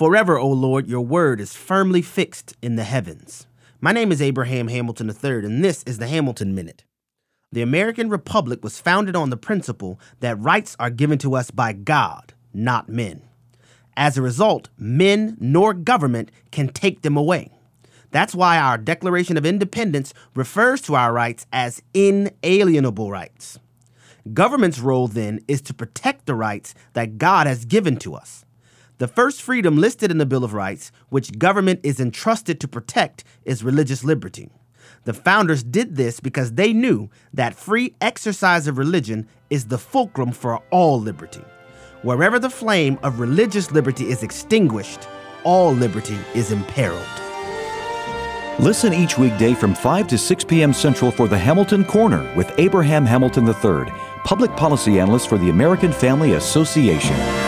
Forever, O Lord, your word is firmly fixed in the heavens. My name is Abraham Hamilton III, and this is the Hamilton Minute. The American Republic was founded on the principle that rights are given to us by God, not men. As a result, men nor government can take them away. That's why our Declaration of Independence refers to our rights as inalienable rights. Government's role then is to protect the rights that God has given to us. The first freedom listed in the Bill of Rights, which government is entrusted to protect, is religious liberty. The founders did this because they knew that free exercise of religion is the fulcrum for all liberty. Wherever the flame of religious liberty is extinguished, all liberty is imperiled. Listen each weekday from 5 to 6 p.m. Central for the Hamilton Corner with Abraham Hamilton III, public policy analyst for the American Family Association.